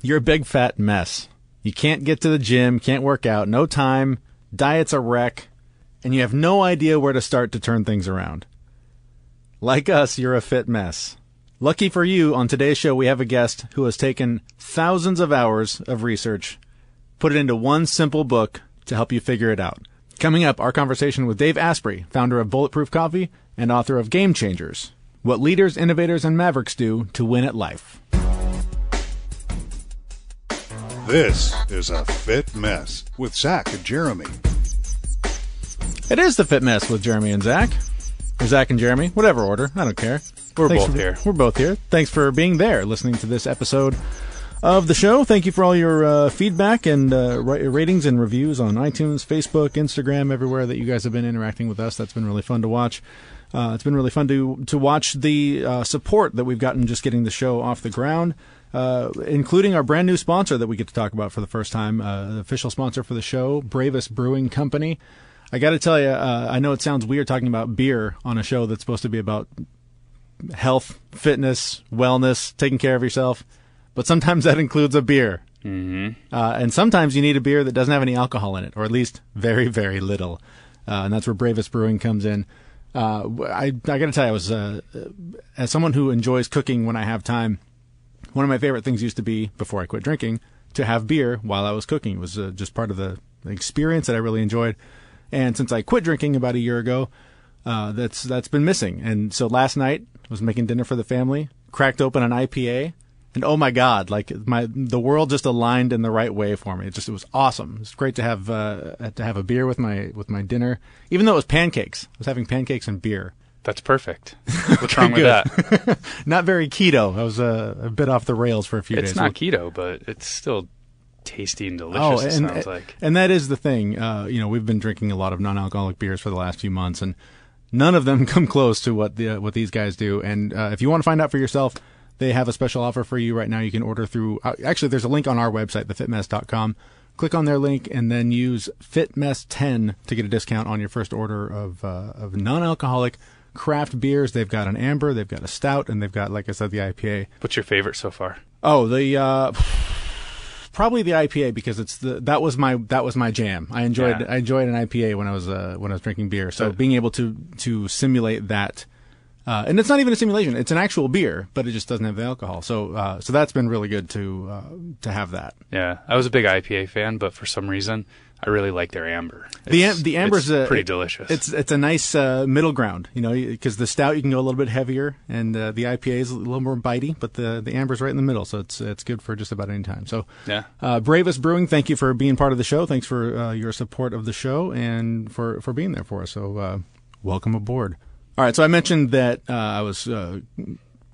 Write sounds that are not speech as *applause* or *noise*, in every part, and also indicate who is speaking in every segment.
Speaker 1: You're a big fat mess. You can't get to the gym, can't work out, no time, diet's a wreck, and you have no idea where to start to turn things around. Like us, you're a fit mess. Lucky for you, on today's show, we have a guest who has taken thousands of hours of research, put it into one simple book to help you figure it out. Coming up, our conversation with Dave Asprey, founder of Bulletproof Coffee and author of Game Changers What Leaders, Innovators, and Mavericks Do to Win at Life.
Speaker 2: This is a fit mess with Zach and Jeremy.
Speaker 1: It is the Fit Mess with Jeremy and Zach. Or Zach and Jeremy, whatever order. I don't care.
Speaker 3: We're
Speaker 1: Thanks
Speaker 3: both
Speaker 1: for-
Speaker 3: here.
Speaker 1: We're both here. Thanks for being there, listening to this episode of the show. Thank you for all your uh, feedback and uh, ra- ratings and reviews on iTunes, Facebook, Instagram, everywhere that you guys have been interacting with us. That's been really fun to watch. Uh, it's been really fun to to watch the uh, support that we've gotten just getting the show off the ground, uh, including our brand new sponsor that we get to talk about for the first time, uh, the official sponsor for the show, Bravus Brewing Company. I got to tell you, uh, I know it sounds weird talking about beer on a show that's supposed to be about health, fitness, wellness, taking care of yourself, but sometimes *laughs* that includes a beer. Mm-hmm. Uh, and sometimes you need a beer that doesn't have any alcohol in it, or at least very, very little. Uh, and that's where Bravus Brewing comes in. Uh, I, I got to tell you, I was, uh, as someone who enjoys cooking when I have time, one of my favorite things used to be, before I quit drinking, to have beer while I was cooking. It was uh, just part of the experience that I really enjoyed. And since I quit drinking about a year ago, uh, that's that's been missing. And so last night I was making dinner for the family, cracked open an IPA, and oh my god, like my the world just aligned in the right way for me. It just it was awesome. It's great to have uh, to have a beer with my with my dinner, even though it was pancakes. I was having pancakes and beer.
Speaker 3: That's perfect. *laughs* What's wrong with that? *laughs*
Speaker 1: Not very keto. I was uh, a bit off the rails for a few
Speaker 3: It's
Speaker 1: days.
Speaker 3: It's not keto, but it's still tasty and delicious.
Speaker 1: Oh,
Speaker 3: it
Speaker 1: and
Speaker 3: sounds like.
Speaker 1: and that is the thing. Uh, you know, we've been drinking a lot of non-alcoholic beers for the last few months, and none of them *laughs* come close to what the what these guys do. And uh, if you want to find out for yourself, they have a special offer for you right now. You can order through. Uh, actually, there's a link on our website, thefitmess.com. Click on their link and then use FitMess10 to get a discount on your first order of uh, of non-alcoholic craft beers. They've got an amber, they've got a stout, and they've got, like I said, the IPA.
Speaker 3: What's your favorite so far?
Speaker 1: Oh, the uh, *sighs* probably the IPA because it's the that was my that was my jam. I enjoyed
Speaker 3: Yeah.
Speaker 1: I enjoyed an IPA when I was uh, when I was drinking beer. So
Speaker 3: So-
Speaker 1: being able to to simulate that. Uh, and it's not even a simulation; it's an actual beer, but it just doesn't have the alcohol. So, uh, so that's been really good to uh, to have that.
Speaker 3: Yeah, I was a big IPA fan, but for some reason, I really like their amber.
Speaker 1: The am- the amber's
Speaker 3: it's
Speaker 1: uh,
Speaker 3: pretty
Speaker 1: it-
Speaker 3: delicious.
Speaker 1: It's it's a nice uh, middle ground, you know, because the stout you can go a little bit heavier, and uh, the IPA is a little more bitey, but the the amber's right in the middle, so it's it's good for just about any time. So,
Speaker 3: yeah.
Speaker 1: Uh, Bravus Brewing, thank you for being part of the show. Thanks for uh, your support of the show and for, for being there for us. So, uh, welcome aboard. All right, so I mentioned that uh, I was uh,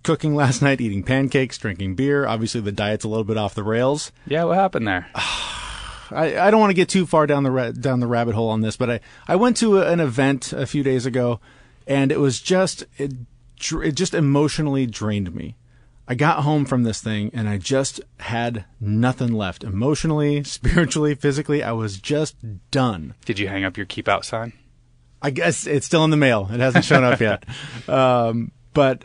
Speaker 1: cooking last *laughs* night, eating pancakes, drinking beer. Obviously, the diet's a little bit off the rails.
Speaker 3: Yeah, what happened there? *sighs* *sighs*
Speaker 1: I, I don't want to get too far down the ra- down the rabbit hole on this, but I, I went to a, an event a few days ago, and it was just it, it just emotionally drained me. I got home from this thing and I just had nothing left emotionally, *laughs* spiritually, physically. I was just done.
Speaker 3: Did you hang up your keep out sign?
Speaker 1: I guess it's still in the mail. It hasn't shown up yet. *laughs* Um, but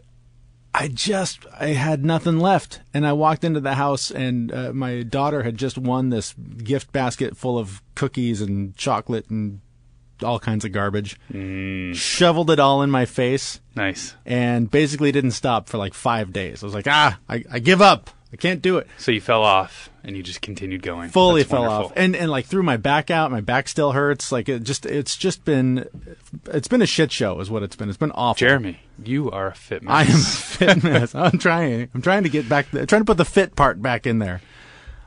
Speaker 1: I just I had nothing left, and I walked into the house, and uh, my daughter had just won this gift basket full of cookies and chocolate and all kinds of garbage. Shoveled it all in my face,
Speaker 3: Nice.
Speaker 1: and basically didn't stop for like five days. I was like, ah, I, I give up. I can't do it.
Speaker 3: So you fell off and you just continued going.
Speaker 1: Fully
Speaker 3: That's
Speaker 1: fell
Speaker 3: wonderful.
Speaker 1: off, and and like threw my back out. My back still hurts. Like it just it's just been it's been a shit show, is what it's been. It's been awful.
Speaker 3: Jeremy, you are a fit man.
Speaker 1: I am a fit *laughs* mess. I'm trying. I'm trying to get back. trying to put the fit part back in there.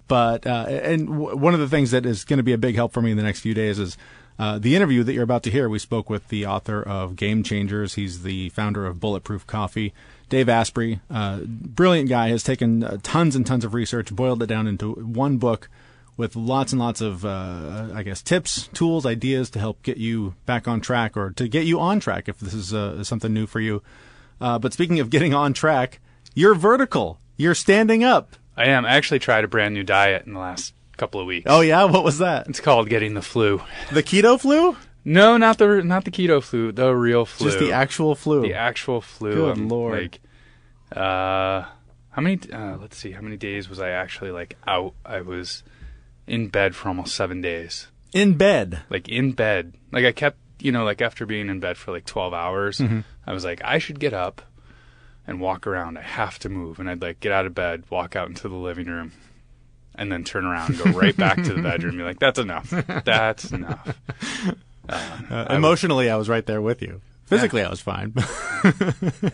Speaker 1: But uh, and w- one of the things that is going to be a big help for me in the next few days is uh, the interview that you're about to hear. We spoke with the author of Game Changers. He's the founder of Bulletproof Coffee. Dave Asprey, uh, brilliant guy, has taken uh, tons and tons of research, boiled it down into one book with lots and lots of, uh, I guess, tips, tools, ideas to help get you back on track or to get you on track if this is uh, something new for you. Uh, but speaking of getting on track, you're vertical. You're standing up.
Speaker 3: I am. I actually tried a brand new diet in the last couple of weeks.
Speaker 1: Oh yeah, what was that?
Speaker 3: It's called getting the flu.
Speaker 1: The keto flu?
Speaker 3: No, not the not the keto flu, the real flu.
Speaker 1: Just the actual flu.
Speaker 3: the actual flu.
Speaker 1: Good lord.
Speaker 3: Like, uh, how many? Uh, let's see. How many days was I actually like out? I was in bed for almost seven days.
Speaker 1: In bed.
Speaker 3: Like in bed. Like I kept, you know, like after being in bed for like 12 hours,
Speaker 1: Mm-hmm.
Speaker 3: I was like, I should get up and walk around. I have to move. And I'd like get out of bed, walk out into the living room, and then turn around and go right back to the *laughs* bedroom be like, that's enough. That's enough. *laughs*
Speaker 1: Uh, emotionally, I was right there with you. Physically, I was fine. *laughs*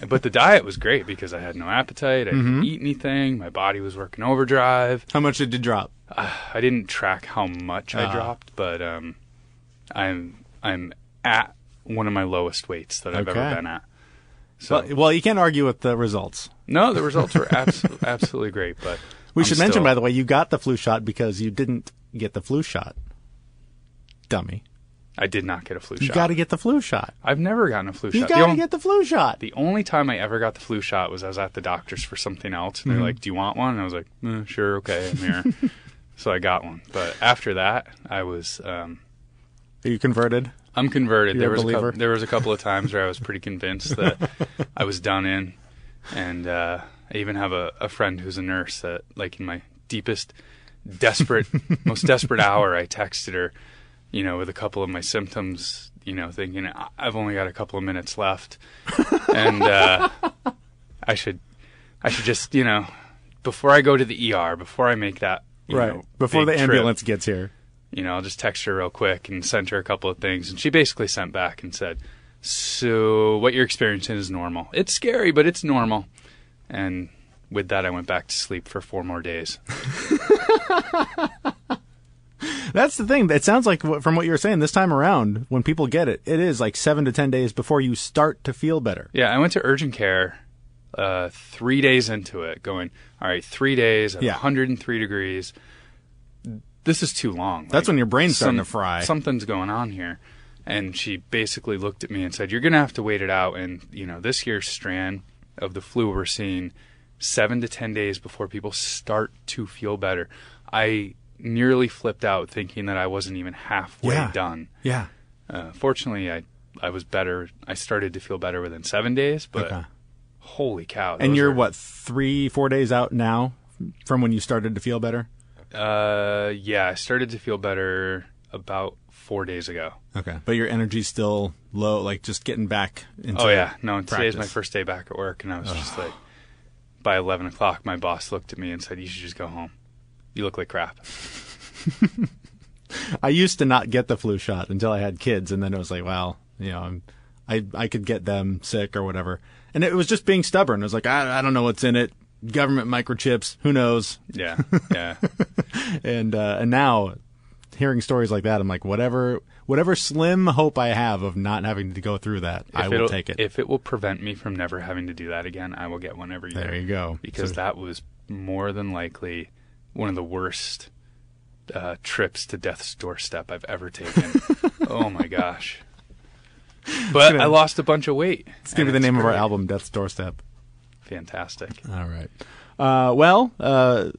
Speaker 3: But the diet was great because I had no appetite. I
Speaker 1: Mm-hmm.
Speaker 3: didn't eat anything. My body was working overdrive.
Speaker 1: How much did you drop?
Speaker 3: I didn't track how much I
Speaker 1: Ah.
Speaker 3: dropped, but um, I'm I'm at one of my lowest weights that I've
Speaker 1: Okay.
Speaker 3: ever been at. So
Speaker 1: Well, well, you can't argue with the results.
Speaker 3: no, the results were abs- *laughs* absolutely great. But
Speaker 1: We
Speaker 3: I'm
Speaker 1: should mention, by the way, you got the flu shot because you didn't get the flu shot. Dummy.
Speaker 3: I did not get a flu shot.
Speaker 1: You
Speaker 3: shot.
Speaker 1: got to get the flu shot.
Speaker 3: I've never gotten a flu shot.
Speaker 1: You
Speaker 3: shot.
Speaker 1: got to
Speaker 3: on-
Speaker 1: get the flu shot.
Speaker 3: the only time I ever got the flu shot was I was at the doctor's for something else,
Speaker 1: Mm-hmm.
Speaker 3: and they're like, "Do you want one?" And I was like, "Eh, "Sure, okay, I'm here." *laughs* so I got one. But after that, I was um,
Speaker 1: Are you converted?
Speaker 3: I'm converted.
Speaker 1: You're
Speaker 3: there
Speaker 1: a
Speaker 3: was
Speaker 1: believer?
Speaker 3: couple, there was a couple of times where I was pretty convinced that *laughs* I was done in, and uh, I even have a, a friend who's a nurse that, like, in my deepest, desperate, most desperate *laughs* hour, I texted her, you know, with a couple of my symptoms, you know, thinking "I- I've only got a couple of minutes left, *laughs* and uh, I should, I should just, you know, before I go to the ER, before I make that. you
Speaker 1: right.
Speaker 3: know,
Speaker 1: Before the
Speaker 3: big trip,
Speaker 1: ambulance gets here.
Speaker 3: you know, I'll just text her real quick and send her a couple of things. And she basically sent back and said, So, what you're experiencing is normal. It's scary, but it's normal. And with that, I went back to sleep for four more days. *laughs*
Speaker 1: That's the thing. It sounds like from what you were saying this time around, when people get it, it is like seven to ten days before you start to feel better.
Speaker 3: Yeah, I went to urgent care uh, three days into it, going, All right, three days at
Speaker 1: Yeah.
Speaker 3: 103 degrees. This is too long.
Speaker 1: That's when your brain's starting
Speaker 3: some-
Speaker 1: to fry.
Speaker 3: Something's going on here. And she basically looked at me and said, You're going to have to wait it out. And, you know, this year's strand of the flu, we're seeing seven to 10 days before people start to feel better. I nearly flipped out thinking that I wasn't even halfway
Speaker 1: Yeah.
Speaker 3: done.
Speaker 1: Yeah.
Speaker 3: Uh, fortunately, I, I was better. I started to feel better within seven days, but
Speaker 1: Okay.
Speaker 3: holy cow.
Speaker 1: And you're
Speaker 3: are-
Speaker 1: what three, four days out now from when you started to feel better.
Speaker 3: Uh, yeah, I started to feel better about four days ago.
Speaker 1: Okay, but your energy's still low, like just getting back into.
Speaker 3: Oh yeah, no. Today's my first day back at work, and I was just like, by eleven o'clock, my boss looked at me and said, "You should just go home. You look like crap." *laughs*
Speaker 1: I used to not get the flu shot until I had kids, and then it was like, well, you know, I'm, I I could get them sick or whatever, and it was just being stubborn. It was like, I, I don't know what's in it. Government microchips, who knows?
Speaker 3: Yeah, *laughs* yeah.
Speaker 1: And uh, and now, hearing stories like that, I'm like, whatever, whatever slim hope I have of not having to go through that, I
Speaker 3: If
Speaker 1: will
Speaker 3: it'll-
Speaker 1: take it.
Speaker 3: If it will prevent me from never having to do that again, I will get one every year.
Speaker 1: there you go.
Speaker 3: Because
Speaker 1: So-
Speaker 3: that was more than likely one of the worst uh, trips to death's doorstep I've ever taken. *laughs* oh my gosh. But
Speaker 1: gonna-
Speaker 3: I lost a bunch of weight.
Speaker 1: it's gonna be the name of our album, Death's Doorstep.
Speaker 3: Fantastic.
Speaker 1: All right. Uh, well, uh,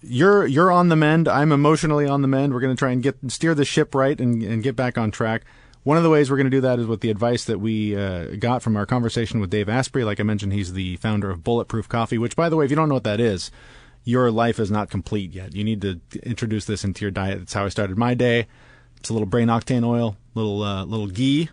Speaker 1: you're you're on the mend. I'm emotionally on the mend. We're going to try and get steer the ship right and, and get back on track. One of the ways we're going to do that is with the advice that we uh, got from our conversation with Dave Asprey. Like I mentioned, he's the founder of Bulletproof Coffee. Which, by the way, if you don't know what that is, your life is not complete yet. You need to introduce this into your diet. That's how I started my day. It's a little brain octane oil, little uh, little ghee.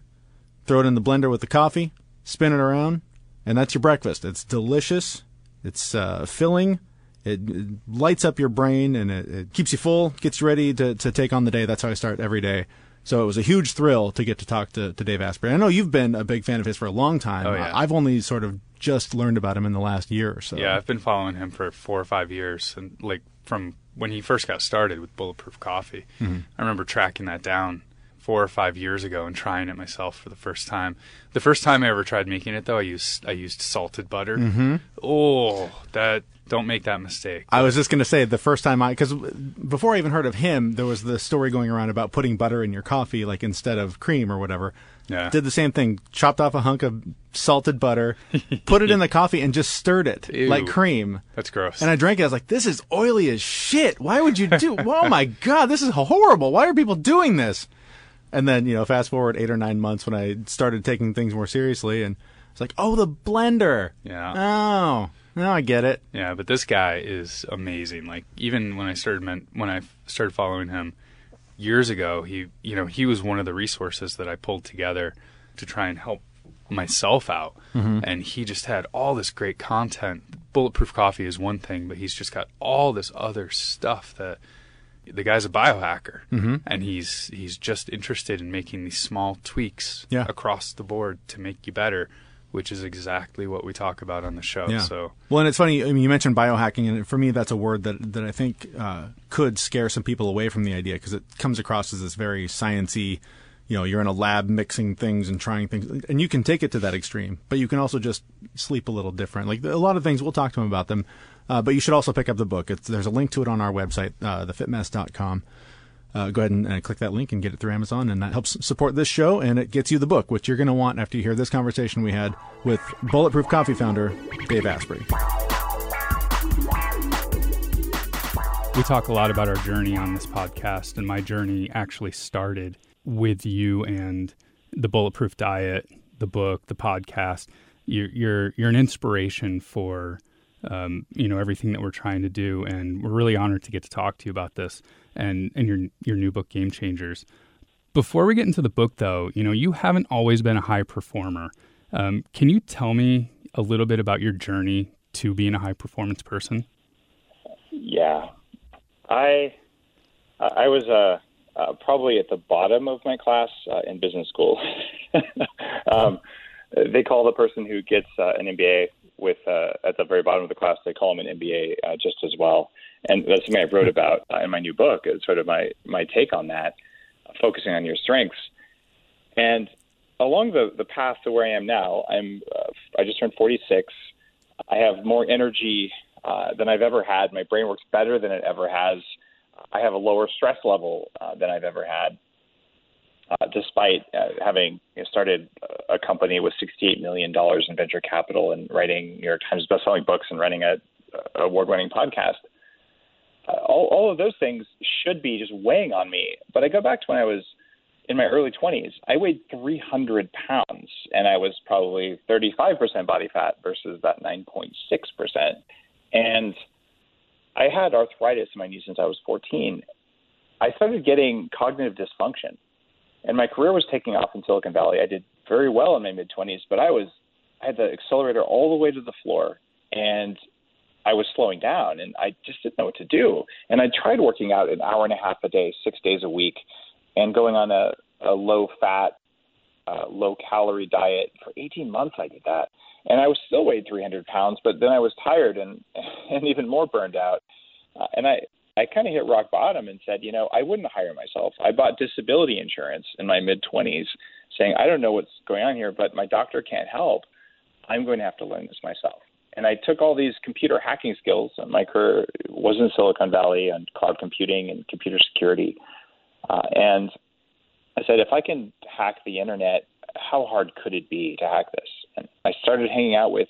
Speaker 1: Throw it in the blender with the coffee, spin it around, and that's your breakfast. It's delicious. It's uh, filling. It, it lights up your brain and it, it keeps you full, gets you ready to, to take on the day. That's how I start every day. So it was a huge thrill to get to talk to, to Dave Asprey. I know you've been a big fan of his for a long time.
Speaker 3: Oh, yeah.
Speaker 1: I've only sort of just learned about him in the last year or so.
Speaker 3: Yeah, I've been following him for four or five years, and like from when he first got started with Bulletproof Coffee,
Speaker 1: Mm-hmm.
Speaker 3: I remember tracking that down four or five years ago and trying it myself for the first time. The first time I ever tried making it, though, I used I used salted butter. Mm-hmm. Oh, that don't make that mistake.
Speaker 1: I was just going to say the first time I, because before I even heard of him, there was the story going around about putting butter in your coffee, like instead of cream or whatever.
Speaker 3: Yeah.
Speaker 1: Did the same thing. Chopped off a hunk of salted butter, *laughs* put it in the coffee, and just stirred it
Speaker 3: Ew.
Speaker 1: like cream.
Speaker 3: That's gross.
Speaker 1: And I drank it. I was like, "This is oily as shit. Why would you do? *laughs* oh my god, this is horrible. Why are people doing this?" And then you know, fast forward eight or nine months when I started taking things more seriously, and it's like, "Oh, the blender.
Speaker 3: Yeah.
Speaker 1: Oh, No, I get it.
Speaker 3: Yeah, but this guy is amazing. Like even when I started meant, when I started following him years ago, he you know he was one of the resources that I pulled together to try and help myself out.
Speaker 1: Mm-hmm.
Speaker 3: And he just had all this great content. Bulletproof Coffee is one thing, but he's just got all this other stuff that the guy's a biohacker
Speaker 1: Mm-hmm.
Speaker 3: and he's he's just interested in making these small tweaks
Speaker 1: Yeah.
Speaker 3: across the board to make you better, which is exactly what we talk about on the show.
Speaker 1: Yeah.
Speaker 3: So
Speaker 1: Well, and it's funny. I mean, you mentioned biohacking, and for me, that's a word that that I think uh, could scare some people away from the idea because it comes across as this very sciency. You know, you're in a lab mixing things and trying things, and you can take it to that extreme. But you can also just sleep a little different. Like a lot of things, we'll talk to him about them. Uh, but you should also pick up the book. It's, there's a link to it on our website, uh, thefitmess.com. Uh, go ahead and uh, click that link and get it through Amazon, and that helps support this show, and it gets you the book, which you're going to want after you hear this conversation we had with Bulletproof Coffee founder Dave Asprey.
Speaker 4: We talk a lot about our journey on this podcast, and my journey actually started with you and the Bulletproof Diet, the book, the podcast. You're you're, you're an inspiration for um, you know everything that we're trying to do, and we're really honored to get to talk to you about this and and your your new book, Game Changers. Before we get into the book, though, you know you haven't always been a high performer. Um, can you tell me a little bit about your journey to being a high performance person?
Speaker 5: Yeah, I I was uh, uh, probably at the bottom of my class uh, in business school. *laughs* um, they call the person who gets uh, an MBA with uh, at the very bottom of the class. They call them an MBA uh, just as well, and that's something I wrote about uh, in my new book. It's sort of my my take on that, focusing on your strengths. And along the the path to where I am now, I'm uh, I just turned 46. I have more energy uh, than I've ever had. My brain works better than it ever has. I have a lower stress level than I've ever had, uh, despite uh, having you know, started a company with $68 million in venture capital and writing New York Times bestselling books and running a, a award-winning podcast. Uh, all, all of those things should be just weighing on me. But I go back to when I was in my early 20s. I weighed 300 pounds, and I was probably 35% body fat versus that 9.6 percent. And I had arthritis in my knee since I was 14. I started getting cognitive dysfunction, and my career was taking off in Silicon Valley. I did very well in my mid 20s, but I was I had the accelerator all the way to the floor, and I was slowing down, and I just didn't know what to do. And I tried working out an hour and a half a day, six days a week, and going on a, a low fat, uh, low calorie diet for 18 months. I did that, and I was still weighed 300 pounds, but then I was tired and *laughs* and even more burned out. Uh, and I I kind of hit rock bottom and said, you know, I wouldn't hire myself. I bought disability insurance in my mid 20s, saying I don't know what's going on here, but my doctor can't help. I'm going to have to learn this myself. And I took all these computer hacking skills. And my career was in Silicon Valley and cloud computing and computer security. Uh, and I said, if I can hack the internet, how hard could it be to hack this? And I started hanging out with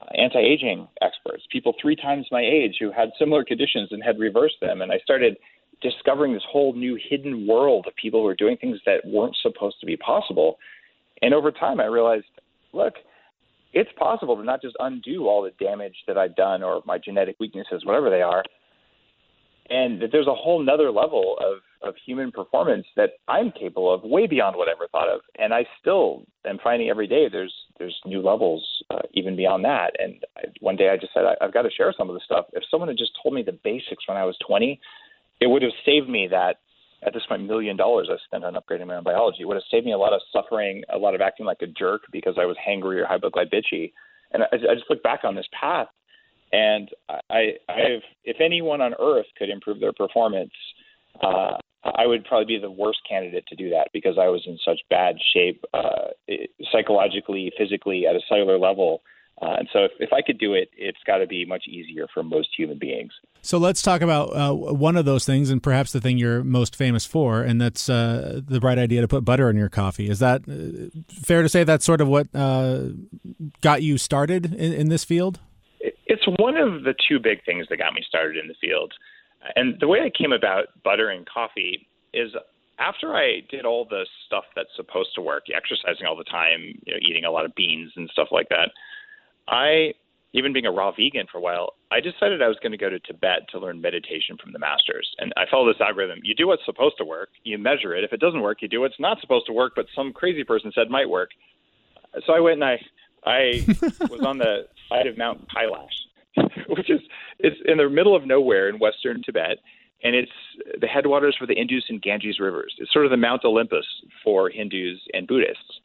Speaker 5: uh, anti-aging experts, people three times my age who had similar conditions and had reversed them. And I started discovering this whole new hidden world of people who are doing things that weren't supposed to be possible. And over time, I realized, look, it's possible to not just undo all the damage that I've done or my genetic weaknesses, whatever they are, and that there's a whole nother level of, of human performance that I'm capable of way beyond what I ever thought of. And I still am finding every day there's there's new levels uh, even beyond that. And I, one day I just said I, I've got to share some of this stuff. If someone had just told me the basics when I was 20, it would have saved me that at this point million dollars I spent on upgrading my own biology. It would have saved me a lot of suffering, a lot of acting like a jerk because I was hangry or hypoglycemic. And I, I just look back on this path and I, I've, if anyone on earth could improve their performance, uh, I would probably be the worst candidate to do that because I was in such bad shape, uh, psychologically, physically, at a cellular level. Uh, and so, if, if I could do it, it's got to be much easier for most human beings.
Speaker 1: So let's talk about uh, one of those things, and perhaps the thing you're most famous for, and that's uh, the bright idea to put butter in your coffee. Is that uh, fair to say? That's sort of what uh, got you started in, in this field.
Speaker 5: It's one of the two big things that got me started in the field. And the way I came about butter and coffee is after I did all the stuff that's supposed to work, exercising all the time, you know, eating a lot of beans and stuff like that. I even being a raw vegan for a while, I decided I was going to go to Tibet to learn meditation from the masters. And I follow this algorithm. You do what's supposed to work, you measure it. If it doesn't work, you do what's not supposed to work, but some crazy person said might work. So I went and I I *laughs* was on the side of Mount Kailash, *laughs* which is it's in the middle of nowhere in western Tibet, and it's the headwaters for the Indus and Ganges rivers. It's sort of the Mount Olympus for Hindus and Buddhists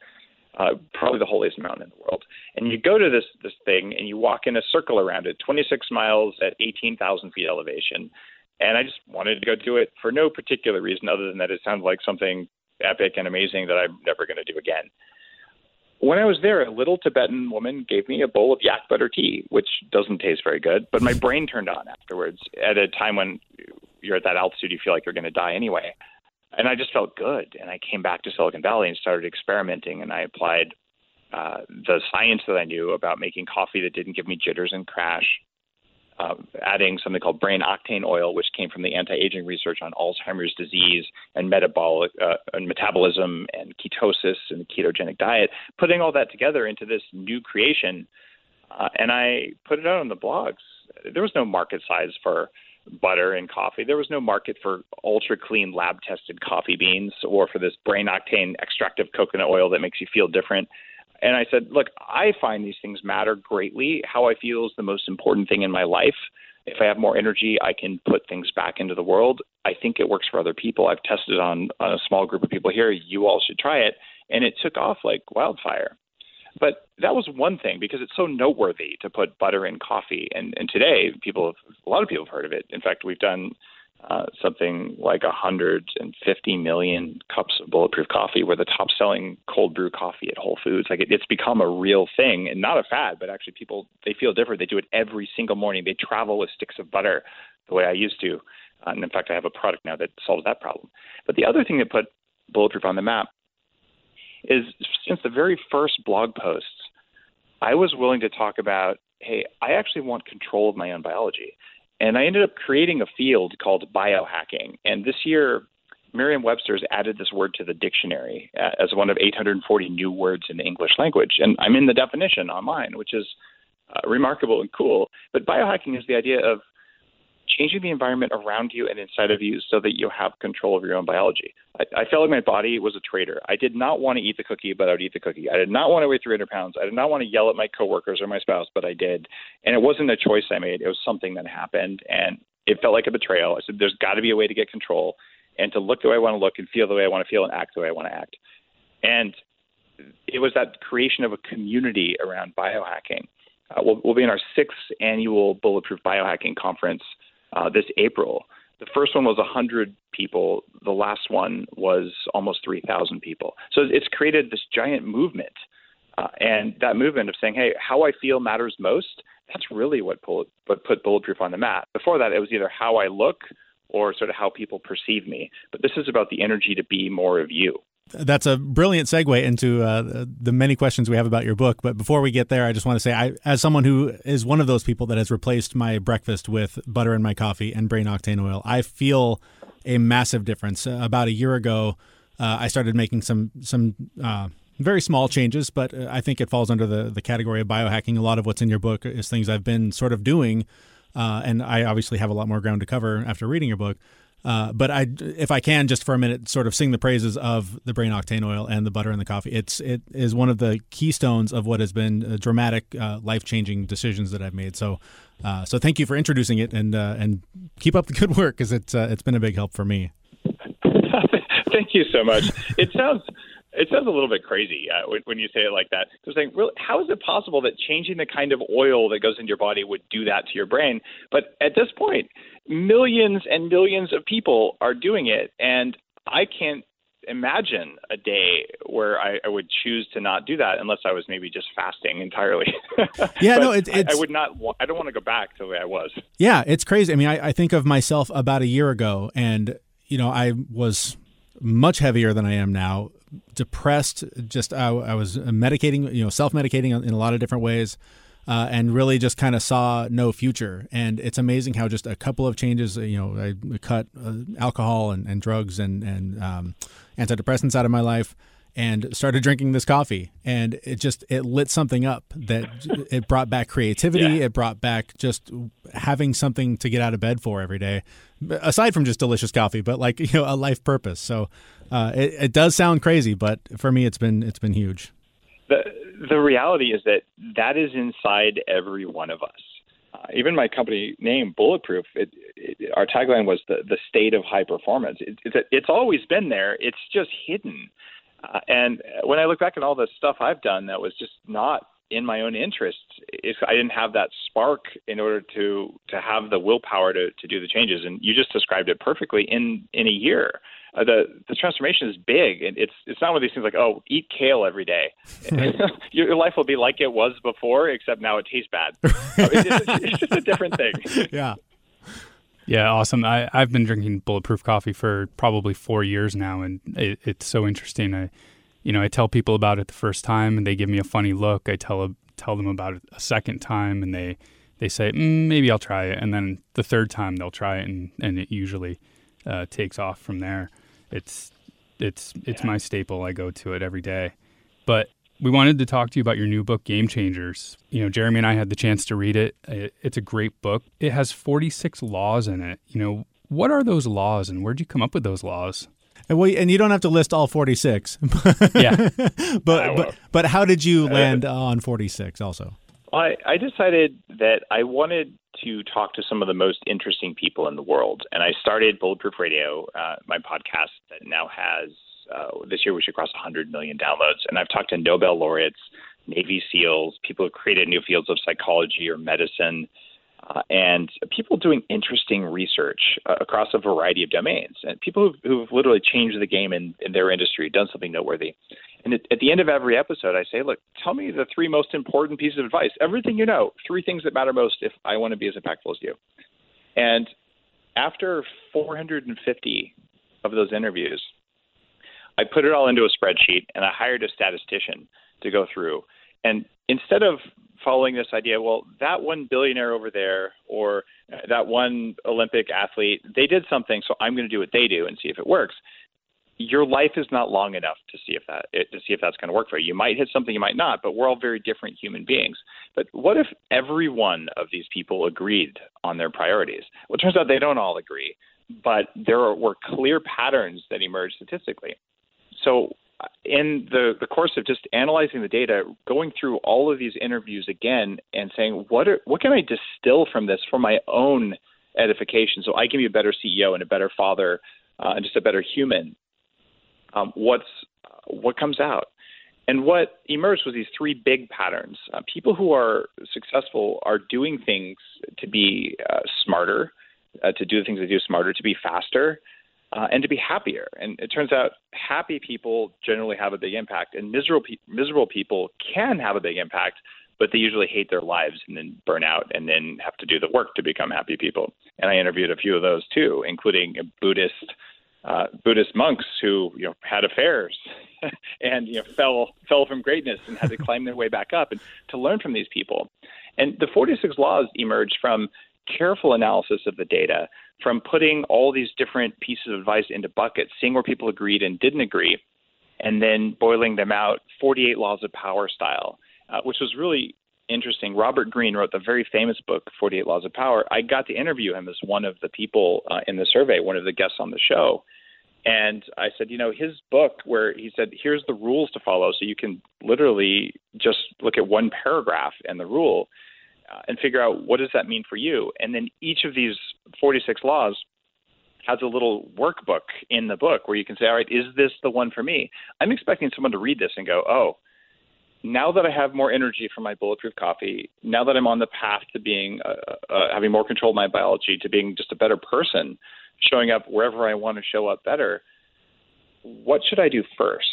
Speaker 5: uh, probably the holiest mountain in the world. And you go to this this thing and you walk in a circle around it, 26 miles at 18,000 feet elevation. And I just wanted to go do it for no particular reason other than that it sounded like something epic and amazing that I'm never going to do again. When I was there, a little Tibetan woman gave me a bowl of yak butter tea, which doesn't taste very good, but my brain turned on afterwards at a time when you're at that altitude, you feel like you're going to die anyway and I just felt good. And I came back to Silicon Valley and started experimenting, and I applied uh, the science that I knew about making coffee that didn't give me jitters and crash. Uh, adding something called brain octane oil, which came from the anti-aging research on Alzheimer's disease and metabolic uh, and metabolism and ketosis and the ketogenic diet, putting all that together into this new creation, uh, and I put it out on the blogs. There was no market size for butter and coffee. There was no market for ultra clean lab tested coffee beans or for this brain octane extractive coconut oil that makes you feel different. And I said, look, I find these things matter greatly. How I feel is the most important thing in my life. If I have more energy, I can put things back into the world. I think it works for other people. I've tested on, on a small group of people here. You all should try it. And it took off like wildfire. But that was one thing because it's so noteworthy to put butter in coffee. And, and today, people, have, a lot of people have heard of it. In fact, we've done uh, something like 150 million cups of bulletproof coffee. We're the top selling cold brew coffee at Whole Foods. Like it, it's become a real thing and not a fad, but actually people, they feel different. They do it every single morning. They travel with sticks of butter the way I used to. Uh, and in fact, I have a product now that solves that problem. But the other thing that put bulletproof on the map is since the very first blog posts, I was willing to talk about, hey, I actually want control of my own biology. And I ended up creating a field called biohacking. And this year, Merriam Webster's added this word to the dictionary uh, as one of 840 new words in the English language. And I'm in the definition online, which is uh, remarkable and cool. But biohacking is the idea of changing the environment around you and inside of you so that you have control of your own biology. I, I felt like my body was a traitor. I did not want to eat the cookie, but I would eat the cookie. I did not want to weigh 300 pounds. I did not want to yell at my coworkers or my spouse, but I did. And it wasn't a choice I made. It was something that happened, and it felt like a betrayal. I said, "There's got to be a way to get control and to look the way I want to look and feel the way I want to feel and act the way I want to act." And it was that creation of a community around biohacking. Uh, we'll, we'll be in our sixth annual Bulletproof Biohacking Conference uh, this April. The first one was 100 people. The last one was almost 3,000 people. So it's created this giant movement. Uh, and that movement of saying, hey, how I feel matters most, that's really what, bullet, what put Bulletproof on the map. Before that, it was either how I look or sort of how people perceive me. But this is about the energy to be more of you.
Speaker 1: That's a brilliant segue into uh, the many questions we have about your book. But before we get there, I just want to say, I, as someone who is one of those people that has replaced my breakfast with butter in my coffee and brain octane oil, I feel a massive difference. Uh, about a year ago, uh, I started making some some uh, very small changes, but uh, I think it falls under the the category of biohacking. A lot of what's in your book is things I've been sort of doing, uh, and I obviously have a lot more ground to cover after reading your book. Uh, but I, if I can, just for a minute, sort of sing the praises of the brain octane oil and the butter and the coffee. It's it is one of the keystones of what has been uh, dramatic, uh, life changing decisions that I've made. So, uh, so thank you for introducing it and uh, and keep up the good work because it's it's been a big help for me. *laughs*
Speaker 5: thank you so much. It sounds it sounds a little bit crazy uh, when, when, you say it like that. So saying, really, how is it possible that changing the kind of oil that goes into your body would do that to your brain? But at this point, millions and millions of people are doing it, and I can't imagine a day where I, I, would choose to not do that unless I was maybe just fasting entirely. *laughs*
Speaker 1: yeah, no, it, it's.
Speaker 5: I, I, would not. I don't want to go back to the way I was.
Speaker 1: Yeah, it's crazy. I mean, I, I think of myself about a year ago, and you know, I was much heavier than I am now, depressed. Just I, I was medicating, you know, self medicating in a lot of different ways uh, and really just kind of saw no future. And it's amazing how just a couple of changes, you know, I cut uh, alcohol and, and drugs and, and um, antidepressants out of my life. and started drinking this coffee and it just it lit something up that it brought back creativity yeah. it brought back just having something to get out of bed for every day aside from just delicious coffee but like *laughs* you know a life purpose so uh, it, it does sound crazy but for me it's been it's been huge
Speaker 5: the the reality is that that is inside every one of us. Uh, even my company name bulletproof it, it, our tagline was the the state of high performance. It, it's it's always been there. It's just hidden. Uh, and when I look back at all the stuff I've done that was just not in my own interests, if I didn't have that spark in order to to have the willpower to to do the changes, and you just described it perfectly in in a year. Uh, the the transformation is big, and it's it's not one of these things like oh eat kale every day. *laughs* Your life will be like it was before, except now it tastes bad. it's, it's just a *laughs* different thing.
Speaker 1: Yeah.
Speaker 4: Yeah, awesome. I, I've been drinking bulletproof coffee for probably four years now, and it, it's so interesting. I, you know, I tell people about it the first time, and they give me a funny look. I tell tell them about it a second time, and they they say mm, maybe I'll try it, and then the third time they'll try it, and, and it usually uh, takes off from there. It's it's it's yeah. my staple. I go to it every day. But we wanted to talk to you about your new book, Game Changers. You know, Jeremy and I had the chance to read it. It's a great book. It has 46 laws in it. You know, what are those laws and where'd you come up with those laws?
Speaker 1: And, well, and you don't have to list all 46. *laughs*
Speaker 4: yeah.
Speaker 1: but, but, but how did you uh, land on 46 also?
Speaker 5: I, I decided that I wanted to talk to some of the most interesting people in the world. And I started Bulletproof Radio, uh, my podcast that now has uh, this year we should cross 100 million downloads. And I've talked to Nobel laureates, Navy SEALs, people who created new fields of psychology or medicine, uh, and people doing interesting research uh, across a variety of domains, and people who've, who've literally changed the game in, in their industry, done something noteworthy. And at, at the end of every episode, I say, look, tell me the three most important pieces of advice, everything you know, three things that matter most if I want to be as impactful as you. And after 450 of those interviews, I put it all into a spreadsheet and I hired a statistician to go through. And instead of following this idea, well, that one billionaire over there or uh, that one Olympic athlete, they did something, so I'm going to do what they do and see if it works. Your life is not long enough to see if that uh, to see if that's going to work for you. You might hit something, you might not, but we're all very different human beings. But what if every one of these people agreed on their priorities? Well, it turns out they don't all agree, but there were clear patterns that emerged statistically so in the, the course of just analyzing the data, going through all of these interviews again and saying, what, are, what can I distill from this for my own edification so I can be a better CEO and a better father uh, and just a better human? Um, what's, what comes out? And what emerged was these three big patterns. Uh, people who are successful are doing things to be uh, smarter, uh, to do the things they do smarter, to be faster, uh, and to be happier. And it turns out happy people generally have a big impact, and miserable pe- miserable people can have a big impact, but they usually hate their lives and then burn out and then have to do the work to become happy people. And I interviewed a few of those too, including Buddhist uh, Buddhist monks who you know had affairs *laughs* and you know fell fell from greatness and had to climb their way back up and to learn from these people. And the 46 laws emerged from careful analysis of the data, from putting all these different pieces of advice into buckets, seeing where people agreed and didn't agree, and then boiling them out 48 Laws of Power style, uh, which was really interesting. Robert Greene wrote the very famous book, 48 Laws of Power. I got to interview him as one of the people uh, in the survey, one of the guests on the show. And I said, you know, his book where he said, here's the rules to follow. So you can literally just look at one paragraph and the rule and figure out what does that mean for you. And then each of these 46 laws has a little workbook in the book where you can say, all right, is this the one for me? I'm expecting someone to read this and go, oh, now that I have more energy from my bulletproof coffee, now that I'm on the path to being uh, uh, having more control of my biology, to being just a better person, showing up wherever I want to show up better, what should I do first?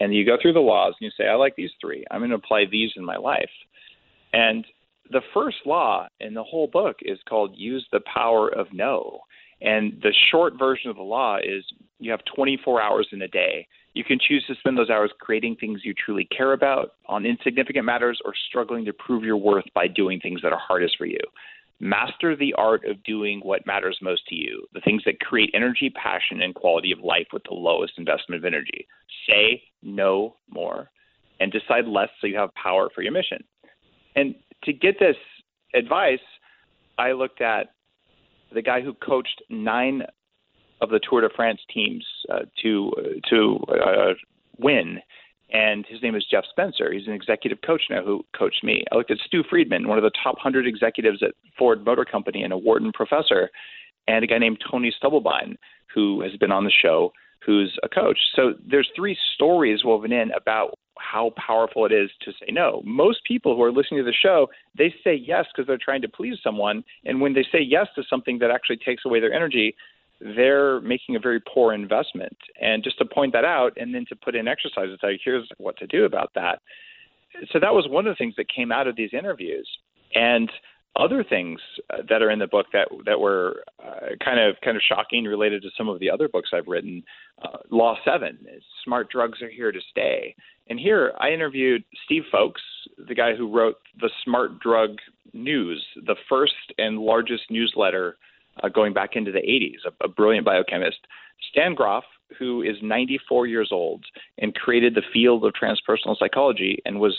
Speaker 5: And you go through the laws and you say, I like these three. I'm going to apply these in my life. And the first law in the whole book is called use the power of no. And the short version of the law is you have 24 hours in a day. You can choose to spend those hours creating things you truly care about on insignificant matters or struggling to prove your worth by doing things that are hardest for you. Master the art of doing what matters most to you, the things that create energy, passion, and quality of life with the lowest investment of energy. Say no more and decide less so you have power for your mission. And to get this advice, I looked at the guy who coached nine of the Tour de France teams uh, to to uh, win, and his name is Jeff Spencer. He's an executive coach now who coached me. I looked at Stew Friedman, one of the top hundred executives at Ford Motor Company and a Wharton professor, and a guy named Tony Stubblebine who has been on the show, who's a coach. So there's three stories woven in about how powerful it is to say no. Most people who are listening to the show, they say yes because they're trying to please someone, and when they say yes to something that actually takes away their energy, they're making a very poor investment. And just to point that out and then to put in exercises, you here's what to do about that. So that was one of the things that came out of these interviews. And other things uh, that are in the book that that were uh, kind of kind of shocking related to some of the other books I've written. Uh, Law Seven, smart drugs are here to stay. And here I interviewed Steve Fowkes, the guy who wrote the Smart Drug News, the first and largest newsletter uh, going back into the 80s, a, a brilliant biochemist. Stan Grof, who is 94 years old and created the field of transpersonal psychology and was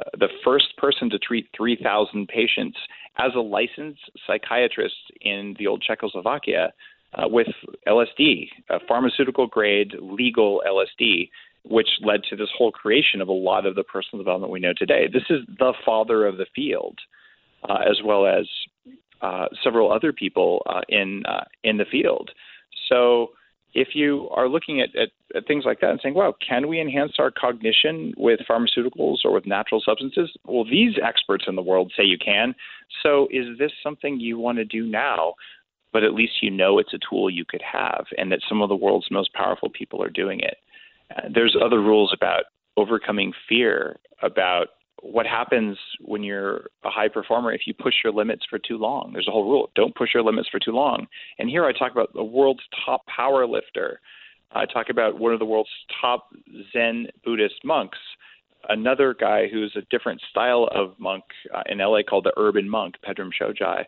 Speaker 5: uh, the first person to treat 3,000 patients as a licensed psychiatrist in the old Czechoslovakia uh, with LSD, a pharmaceutical grade legal LSD, which led to this whole creation of a lot of the personal development we know today. This is the father of the field, uh, as well as uh, several other people uh, in uh, in the field. So if you are looking at, at, at, things like that and saying, wow, can we enhance our cognition with pharmaceuticals or with natural substances? Well, these experts in the world say you can. So is this something you want to do now? But at least you know it's a tool you could have and that some of the world's most powerful people are doing it. Uh, there's other rules about overcoming fear, about what happens when you're a high performer if you push your limits for too long. There's a whole rule: don't push your limits for too long. And here I talk about the world's top power lifter. I talk about one of the world's top Zen Buddhist monks. Another guy who's a different style of monk uh, in LA called the Urban Monk, Pedram Shojai.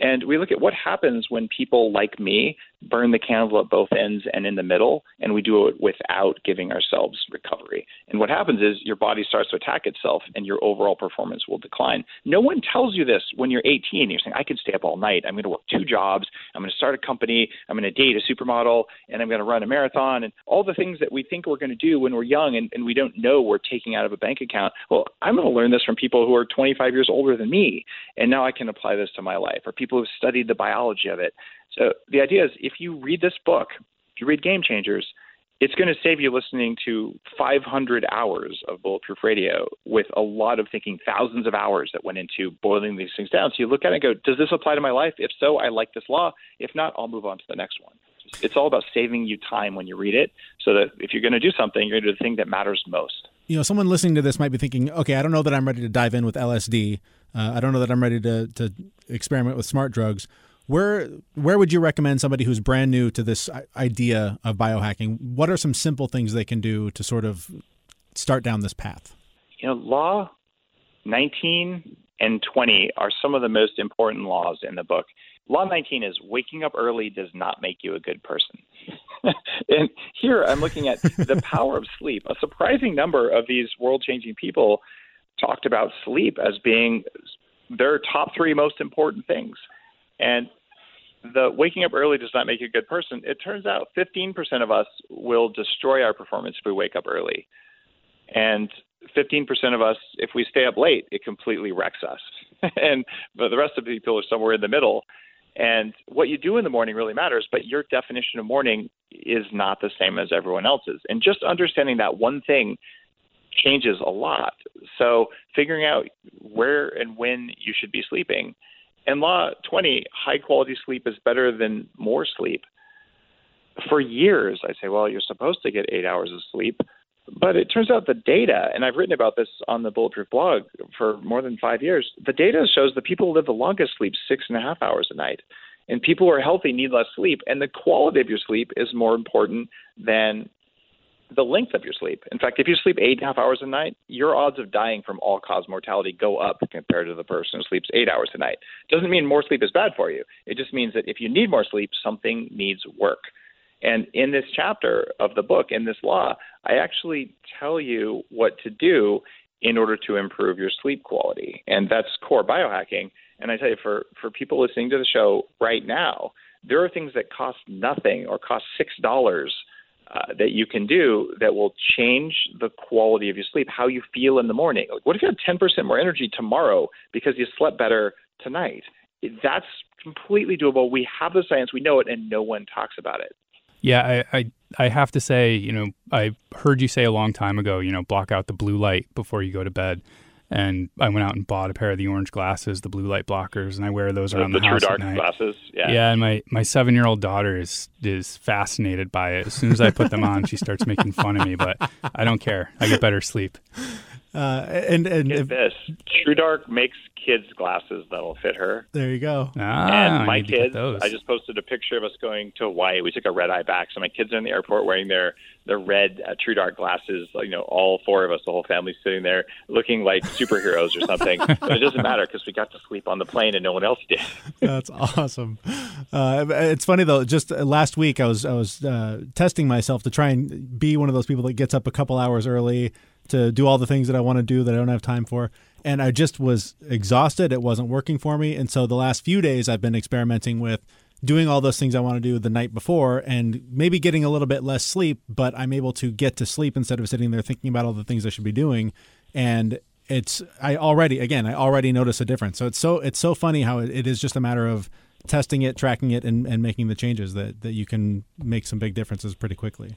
Speaker 5: And we look at what happens when people like me burn the candle at both ends and in the middle, and we do it without giving ourselves recovery. And what happens is your body starts to attack itself, and your overall performance will decline. No one tells you this when you're 18. You're saying, I can stay up all night. I'm going to work two jobs. I'm going to start a company. I'm going to date a supermodel, and I'm going to run a marathon, and all the things that we think we're going to do when we're young and, and we don't know we're taking out of a bank account. Well, I'm going to learn this from people who are 25 years older than me, and now I can apply this to my life, or people who've studied the biology of it. So the idea is if you read this book, if you read Game Changers, it's going to save you listening to 500 hours of Bulletproof Radio with a lot of thinking, thousands of hours that went into boiling these things down. So you look at it and go, does this apply to my life? If so, I like this law. If not, I'll move on to the next one. It's all about saving you time when you read it so that if you're going to do something, you're going to do the thing that matters most.
Speaker 1: You know, someone listening to this might be thinking, okay, I don't know that I'm ready to dive in with LSD. Uh, I don't know that I'm ready to, to experiment with smart drugs where where would you recommend somebody who's brand new to this idea of biohacking? What are some simple things they can do to sort of start down this path?
Speaker 5: You know, law 19 and 20 are some of the most important laws in the book. Law 19 is waking up early does not make you a good person. *laughs* and here I'm looking at the *laughs* power of sleep. A surprising number of these world changing people talked about sleep as being their top three most important things. And the waking up early does not make you a good person. It turns out 15% of us will destroy our performance if we wake up early. And 15% of us, if we stay up late, it completely wrecks us. *laughs* and but the rest of the people are somewhere in the middle. And what you do in the morning really matters, but your definition of morning is not the same as everyone else's. And just understanding that one thing changes a lot. So figuring out where and when you should be sleeping – and law 20, high quality sleep is better than more sleep. For years, I say, well, you're supposed to get eight hours of sleep. But it turns out the data, and I've written about this on the Bulletproof blog for more than five years, the data shows that people who live the longest sleep six and a half hours a night. And people who are healthy need less sleep. And the quality of your sleep is more important than the length of your sleep. In fact, if you sleep eight and a half hours a night, your odds of dying from all cause mortality go up compared to the person who sleeps eight hours a night. Doesn't mean more sleep is bad for you. It just means that if you need more sleep, something needs work. And in this chapter of the book, in this law, I actually tell you what to do in order to improve your sleep quality. And that's core biohacking. And I tell you, for, for people listening to the show right now, there are things that cost nothing or cost $6 uh, that you can do that will change the quality of your sleep, how you feel in the morning. Like, what if you had 10% more energy tomorrow because you slept better tonight? That's completely doable. We have the science, we know it, and no one talks about it.
Speaker 4: Yeah, I, I, I have to say, you know, I heard you say a long time ago, you know, block out the blue light before you go to bed. And I went out and bought a pair of the orange glasses, the blue light blockers, and I wear those around
Speaker 5: the,
Speaker 4: the, house
Speaker 5: true dark
Speaker 4: at night.
Speaker 5: glasses. Yeah.
Speaker 4: Yeah, and my, my seven year old daughter is is fascinated by it. As soon as I put them on, she starts making fun of me, but I don't care. I get better sleep.
Speaker 1: Uh, and and
Speaker 5: Get
Speaker 1: if,
Speaker 5: this: True Dark makes kids glasses that'll fit her.
Speaker 1: there you go.
Speaker 4: Ah,
Speaker 5: and
Speaker 4: I
Speaker 5: my
Speaker 4: need
Speaker 5: kids,
Speaker 4: those.
Speaker 5: I just posted a picture of us going to Hawaii. We took a red eye back, so my kids are in the airport wearing their their red uh, True Dark glasses. You know, all four of us, the whole family, sitting there looking like superheroes or something. *laughs* but it doesn't matter because we got to sleep on the plane and no one else did. *laughs*
Speaker 1: That's awesome. Uh, it's funny though. Just uh, last week, I was I was uh, testing myself to try and be one of those people that gets up a couple hours early to do all the things that I want to do that I don't have time for. And I just was exhausted. It wasn't working for me. And so the last few days, I've been experimenting with doing all those things I want to do the night before and maybe getting a little bit less sleep, but I'm able to get to sleep instead of sitting there thinking about all the things I should be doing. And it's I already again I already notice a difference. So it's so it's so funny how it, it is just a matter of testing it, tracking it, and, and making the changes that, that you can make some big differences pretty quickly.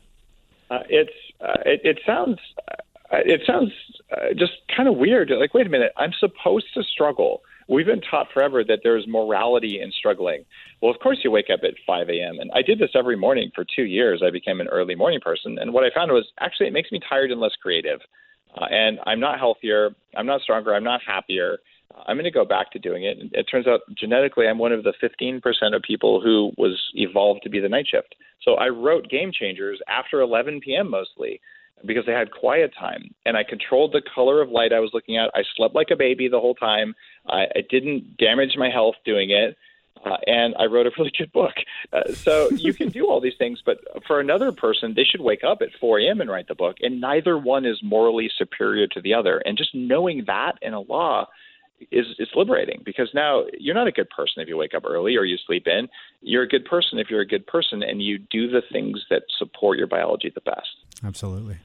Speaker 5: Uh, it's uh, it, it sounds it sounds uh, just kind of weird. Like, wait a minute, I'm supposed to struggle. We've been taught forever that there's morality in struggling. Well, of course, you wake up at 5 a.m. And I did this every morning for two years. I became an early morning person. And what I found was actually it makes me tired and less creative. Uh, and I'm not healthier. I'm not stronger. I'm not happier. I'm going to go back to doing it. It turns out genetically, I'm one of the 15% of people who was evolved to be the night shift. So I wrote Game Changers after 11 p.m. mostly because I had quiet time and I controlled the color of light I was looking at. I slept like a baby the whole time. I, I didn't damage my health doing it. Uh, and I wrote a *laughs* really good book. Uh, so you can do all these things, but for another person, they should wake up at 4 a.m. and write the book, and neither one is morally superior to the other. And just knowing that in a law is is liberating because now you're not a good person if you wake up early or you sleep in. You're a good person if you're a good person and you do the things that support your biology the best.
Speaker 1: Absolutely.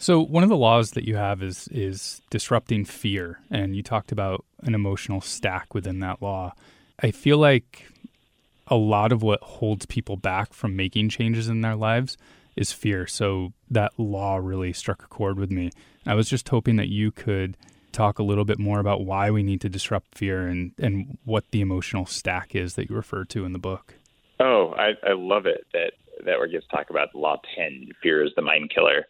Speaker 4: So one of the laws that you have is is disrupting fear, and you talked about an emotional stack within that law. I feel like a lot of what holds people back from making changes in their lives is fear. So that law really struck a chord with me. I was just hoping that you could talk a little bit more about why we need to disrupt fear and, and what the emotional stack is that you refer to in the book.
Speaker 5: Oh, I, I love it that that we get to talk about law 10 fear is the mind killer.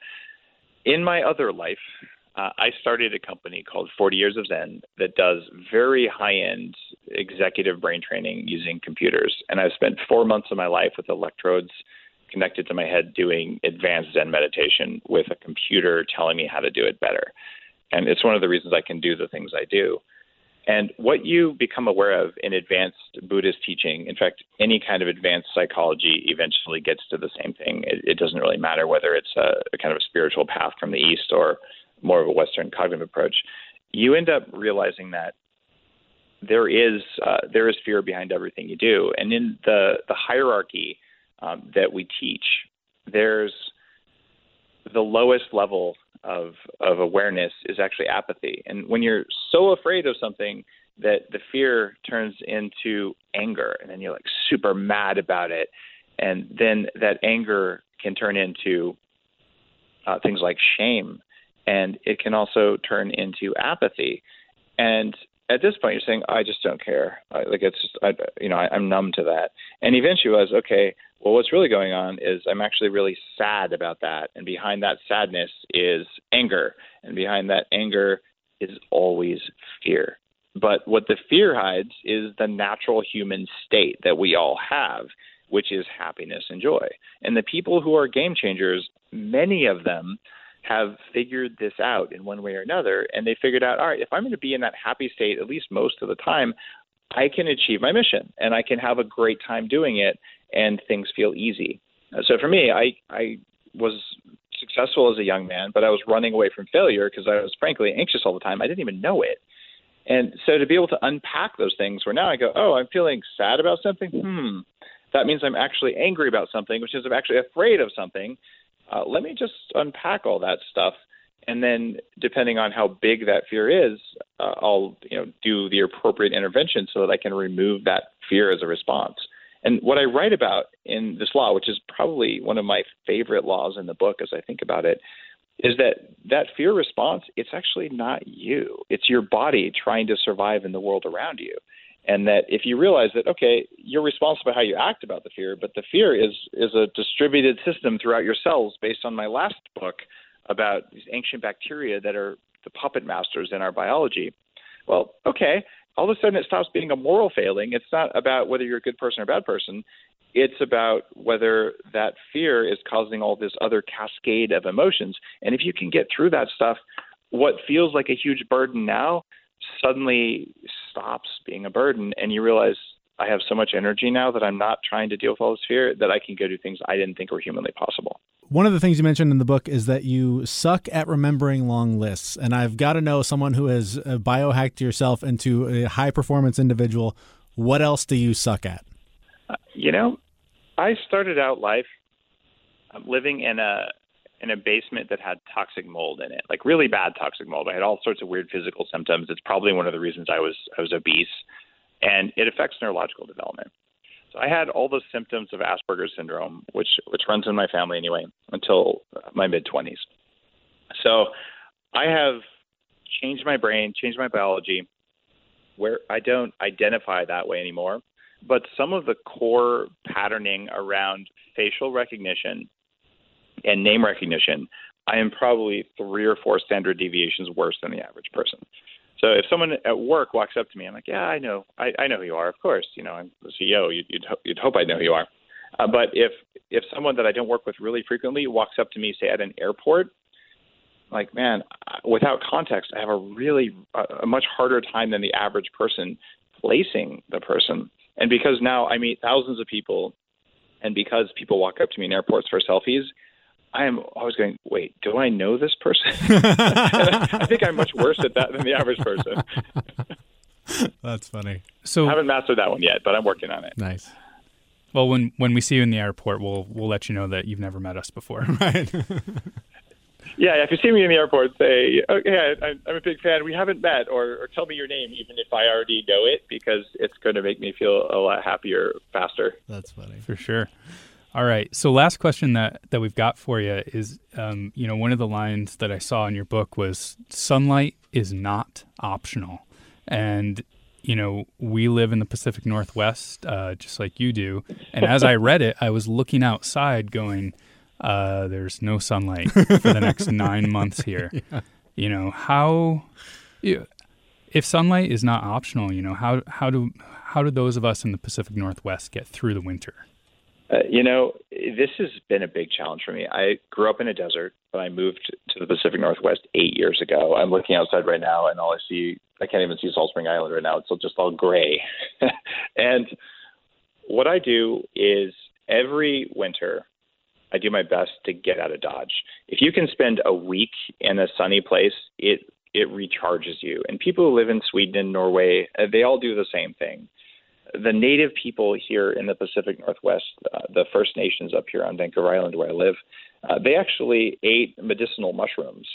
Speaker 5: In my other life, uh, I started a company called 40 Years of Zen that does very high end executive brain training using computers. And I've spent four months of my life with electrodes connected to my head doing advanced Zen meditation with a computer telling me how to do it better. And it's one of the reasons I can do the things I do. And what you become aware of in advanced Buddhist teaching, in fact, any kind of advanced psychology eventually gets to the same thing. It, it doesn't really matter whether it's a, a kind of a spiritual path from the East or more of a Western cognitive approach. You end up realizing that there is uh, there is fear behind everything you do, and in the the hierarchy um, that we teach, there's the lowest level of of awareness is actually apathy. And when you're so afraid of something that the fear turns into anger, and then you're like super mad about it, and then that anger can turn into uh, things like shame, and it can also turn into apathy. And at this point, you're saying, "I just don't care." I, like it's, just, I, you know, I, I'm numb to that. And eventually, was okay. Well, what's really going on is I'm actually really sad about that. And behind that sadness is anger. And behind that anger is always fear. But what the fear hides is the natural human state that we all have, which is happiness and joy. And the people who are game changers, many of them have figured this out in one way or another. And they figured out, all right, if I'm going to be in that happy state at least most of the time, I can achieve my mission and I can have a great time doing it and things feel easy. So for me, I I was successful as a young man, but I was running away from failure because I was frankly anxious all the time. I didn't even know it. And so to be able to unpack those things where now I go, oh, I'm feeling sad about something. Hmm. That means I'm actually angry about something, which is I'm actually afraid of something. Uh, let me just unpack all that stuff. And then, depending on how big that fear is, uh, I'll you know do the appropriate intervention so that I can remove that fear as a response. And what I write about in this law, which is probably one of my favorite laws in the book as I think about it, is that that fear response it's actually not you it's your body trying to survive in the world around you and that if you realize that okay you're responsible how you act about the fear but the fear is is a distributed system throughout your cells based on my last book about these ancient bacteria that are the puppet masters in our biology. Well okay all of a sudden it stops being a moral failing. It's not about whether you're a good person or a bad person. It's about whether that fear is causing all this other cascade of emotions. And if you can get through that stuff, what feels like a huge burden now suddenly stops being a burden. And you realize I have so much energy now that I'm not trying to deal with all this fear that I can go do things I didn't think were humanly possible.
Speaker 1: One of the things you mentioned in the book is that you suck at remembering long lists. And I've got to know someone who has uh, biohacked yourself into a high performance individual. What else do you suck at?
Speaker 5: You know, I started out life um, living in a in a basement that had toxic mold in it, like really bad toxic mold. I had all sorts of weird physical symptoms. It's probably one of the reasons I was I was obese, and it affects neurological development. So I had all the symptoms of Asperger's syndrome, which which runs in my family anyway, until my mid twenties. So I have changed my brain, changed my biology, where I don't identify that way anymore but some of the core patterning around facial recognition and name recognition, I am probably three or four standard deviations worse than the average person. So if someone at work walks up to me, I'm like, yeah, I know, I, I know who you are. Of course, you know, I'm the CEO. You'd, you'd, you'd hope I know who you are. Uh, but if if someone that I don't work with really frequently walks up to me, say at an airport, like, man, without context, I have a really a much harder time than the average person placing the person. And because now I meet thousands of people, and because people walk up to me in airports for selfies, I am always going, wait, do I know this person? *laughs* I think I'm much worse at that than the average person. *laughs*
Speaker 1: That's funny.
Speaker 4: So
Speaker 5: I haven't mastered that one yet, but I'm working on it.
Speaker 1: Nice.
Speaker 4: Well, when when we see you in the airport, we'll we'll let you know that you've never met us before. *laughs*
Speaker 1: Right.
Speaker 5: Yeah, if you see me in the airport, say, oh, "Okay, I, I'm a big fan. We haven't met," or, or tell me your name, even if I already know it, because it's going to make me feel a lot happier faster.
Speaker 1: That's funny
Speaker 4: for sure. All right. So, last question that that we've got for you is, um, you know, one of the lines that I saw in your book was, "Sunlight is not optional," and you know, we live in the Pacific Northwest, uh, just like you do. And as I read it, I was looking outside, going uh, there's no sunlight for the next nine months here. *laughs* Yeah. You know how, if sunlight is not optional, you know how how do how do those of us in the Pacific Northwest get through the winter?
Speaker 5: Uh, you know, this has been a big challenge for me. I grew up in a desert, but I moved to the Pacific Northwest eight years ago. I'm looking outside right now, and all I see, I can't even see Salt Spring Island right now. It's just all gray. *laughs* and what I do is every winter, I do my best to get out of Dodge. If you can spend a week in a sunny place, it it recharges you. And people who live in Sweden and Norway, uh, they all do the same thing. The native people here in the Pacific Northwest, uh, the First Nations up here on Vancouver Island where I live, uh, they actually ate medicinal mushrooms,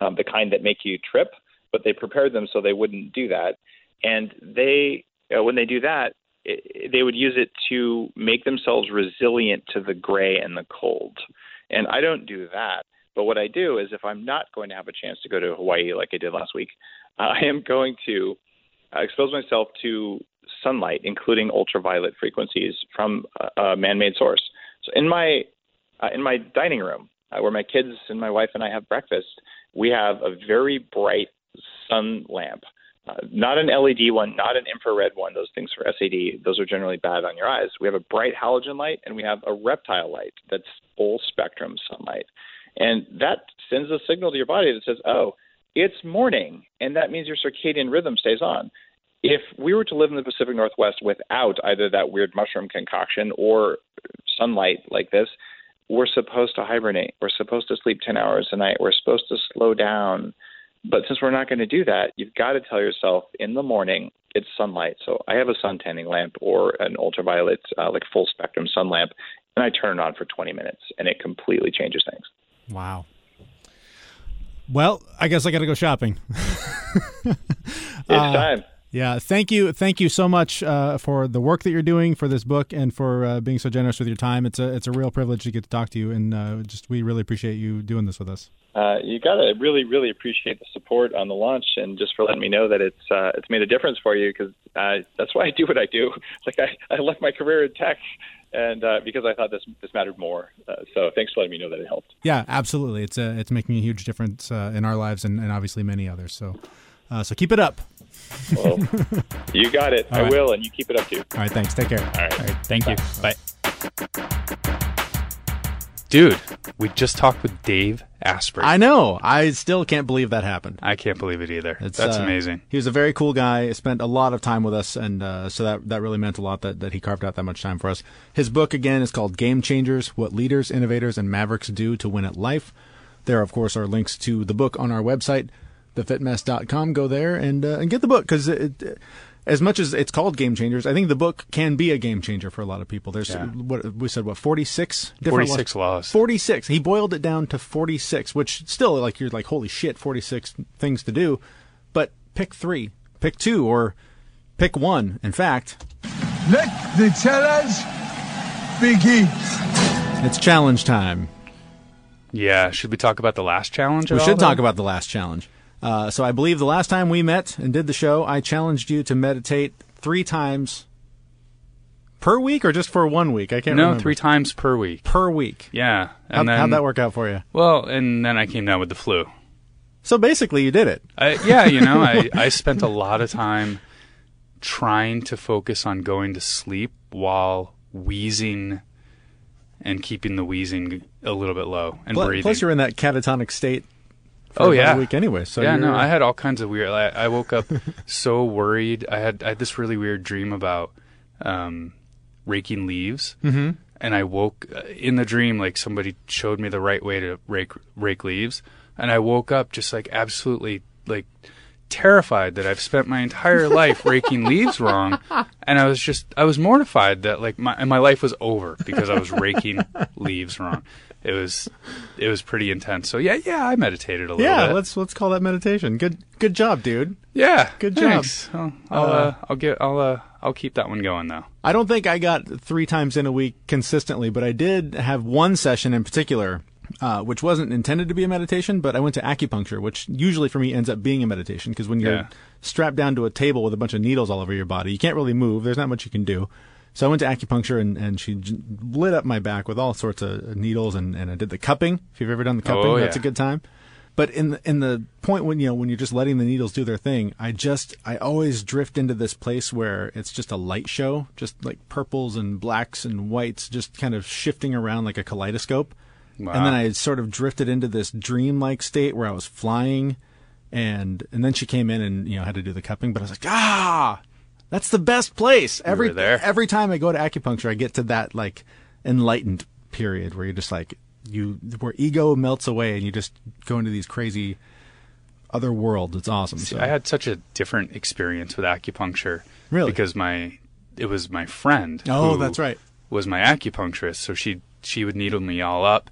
Speaker 5: um, the kind that make you trip, but they prepared them so they wouldn't do that. And they, uh, when they do that, it, they would use it to make themselves resilient to the gray and the cold. And I don't do that. But what I do is, if I'm not going to have a chance to go to Hawaii like I did last week, *laughs* I am going to uh, expose myself to sunlight, including ultraviolet frequencies from a, man-made source. So in my uh, in my dining room, uh, where my kids and my wife and I have breakfast, we have a very bright sun lamp uh, not an LED one, not an infrared one. Those things for SAD, those are generally bad on your eyes. We have a bright halogen light and we have a reptile light that's full spectrum sunlight. And that sends a signal to your body that says, oh, it's morning. And that means your circadian rhythm stays on. If we were to live in the Pacific Northwest without either that weird mushroom concoction or sunlight like this, we're supposed to hibernate. We're supposed to sleep 10 hours a night. We're supposed to slow down. But since we're not going to do that, you've got to tell yourself in the morning it's sunlight. So I have a sun tanning lamp or an ultraviolet, uh, like full spectrum sun lamp, and I turn it on for 20 minutes, and it completely changes things.
Speaker 1: Wow. Well, I guess I got to go shopping. *laughs*
Speaker 5: it's
Speaker 1: Uh,
Speaker 5: time.
Speaker 1: Yeah, thank you, thank you so much uh, for the work that you're doing for this book and for uh, being so generous with your time. It's a it's a real privilege to get to talk to you, and uh, just we really appreciate you doing this with us.
Speaker 5: Uh, you got to really, really appreciate the support on the launch, and just for letting me know that it's uh, it's made a difference for you because uh, that's why I do what I do. *laughs* Like I, I left my career in tech, and uh, because I thought this this mattered more. Uh, so thanks for letting me know that it helped.
Speaker 1: Yeah, absolutely. It's uh, it's making a huge difference uh, in our lives and, and obviously many others. So, uh, so keep it up.
Speaker 5: Well, *laughs* you got it.
Speaker 1: All
Speaker 5: I
Speaker 1: right.
Speaker 5: will, and you keep it up too.
Speaker 1: All right, thanks. Take care.
Speaker 5: All right.
Speaker 4: All right. Thank you. Bye.
Speaker 3: Dude, we just talked with Dave Asprey.
Speaker 1: I know. I still can't believe that happened.
Speaker 3: I can't believe it either.
Speaker 1: It's,
Speaker 3: That's
Speaker 1: uh,
Speaker 3: amazing.
Speaker 1: He was a very cool guy. Spent a lot of time with us, and uh, so that that really meant a lot that, that he carved out that much time for us. His book again is called Game Changers: What Leaders, Innovators, and Mavericks Do to Win at Life. There, of course, are links to the book on our website, thefitmess.com. Go there and uh, and get the book because it, as much as it's called Game Changers, I think the book can be a game changer for a lot of people. There's
Speaker 3: Yeah.
Speaker 1: what we said, what forty six different
Speaker 3: 46 laws.
Speaker 1: 46. He boiled it down to 46, which still like you're like holy shit, 46 things to do. But pick 3, pick 2 or pick 1. In fact,
Speaker 6: Let the challenge begin.
Speaker 1: it's challenge time.
Speaker 3: Yeah. Should we talk about the last challenge?
Speaker 1: We
Speaker 3: at all,
Speaker 1: should talk about the last challenge. Uh, so I believe the last time we met and did the show, I challenged you to meditate 3 times per week or just for one week? I can't remember.
Speaker 3: No,
Speaker 1: remember.
Speaker 3: three times per week.
Speaker 1: per week.
Speaker 3: Yeah.
Speaker 1: How'd,
Speaker 3: And then,
Speaker 1: how'd that work out for you?
Speaker 3: Well, and then I came down with the flu.
Speaker 1: So basically, you did it.
Speaker 3: I, yeah, you know, I, *laughs* I spent a lot of time trying to focus on going to sleep while wheezing and keeping the wheezing a little bit low and
Speaker 1: Plus,
Speaker 3: breathing.
Speaker 1: plus you're in that catatonic state.
Speaker 3: Oh, yeah.
Speaker 1: week anyway. So
Speaker 3: yeah, no, I had all kinds of weird. I, I woke up *laughs* so worried. I had I had this really weird dream about um, raking leaves, mm-hmm. and I woke uh, in the dream like somebody showed me the right way to rake rake leaves, and I woke up just like absolutely like terrified that I've spent my entire life raking leaves wrong, and I was just I was mortified that like my and my life was over because I was raking leaves wrong. It was it was pretty intense. So yeah, yeah, I meditated a little
Speaker 1: Yeah,
Speaker 3: bit.
Speaker 1: let's let's call that meditation. Good good job, dude.
Speaker 3: Yeah,
Speaker 1: Good job.
Speaker 3: thanks. I'll I'll, uh, I'll get I'll uh, I'll keep that one going though.
Speaker 1: I don't think I got three times in a week consistently, but I did have one session in particular, uh, which wasn't intended to be a meditation, but I went to acupuncture, which usually for me ends up being a meditation because when you're
Speaker 3: Yeah.
Speaker 1: strapped down to a table with a bunch of needles all over your body, you can't really move. There's not much you can do. So I went to acupuncture and, and she j- lit up my back with all sorts of needles and, and I did the cupping. If you've ever done the cupping,
Speaker 3: Oh,
Speaker 1: that's
Speaker 3: yeah.
Speaker 1: a good time. But in the, in the point when you know when you're just letting the needles do their thing, I just I always drift into this place where it's just a light show, just like purples and blacks and whites, just kind of shifting around like a kaleidoscope.
Speaker 3: Wow.
Speaker 1: And then I had sort of drifted into this dreamlike state where I was flying, and and then she came in and you know had to do the cupping, but I was like ah, that's the best place. Every
Speaker 3: there.
Speaker 1: every time I go to acupuncture, I get to that like enlightened period where you're just like you where ego melts away and you just go into these crazy other worlds. It's awesome. So.
Speaker 3: I had such a different experience with acupuncture.
Speaker 1: Really?
Speaker 3: Because my it was my friend.
Speaker 1: oh,
Speaker 3: who
Speaker 1: that's right.
Speaker 3: Was my acupuncturist, so she she would needle me all up,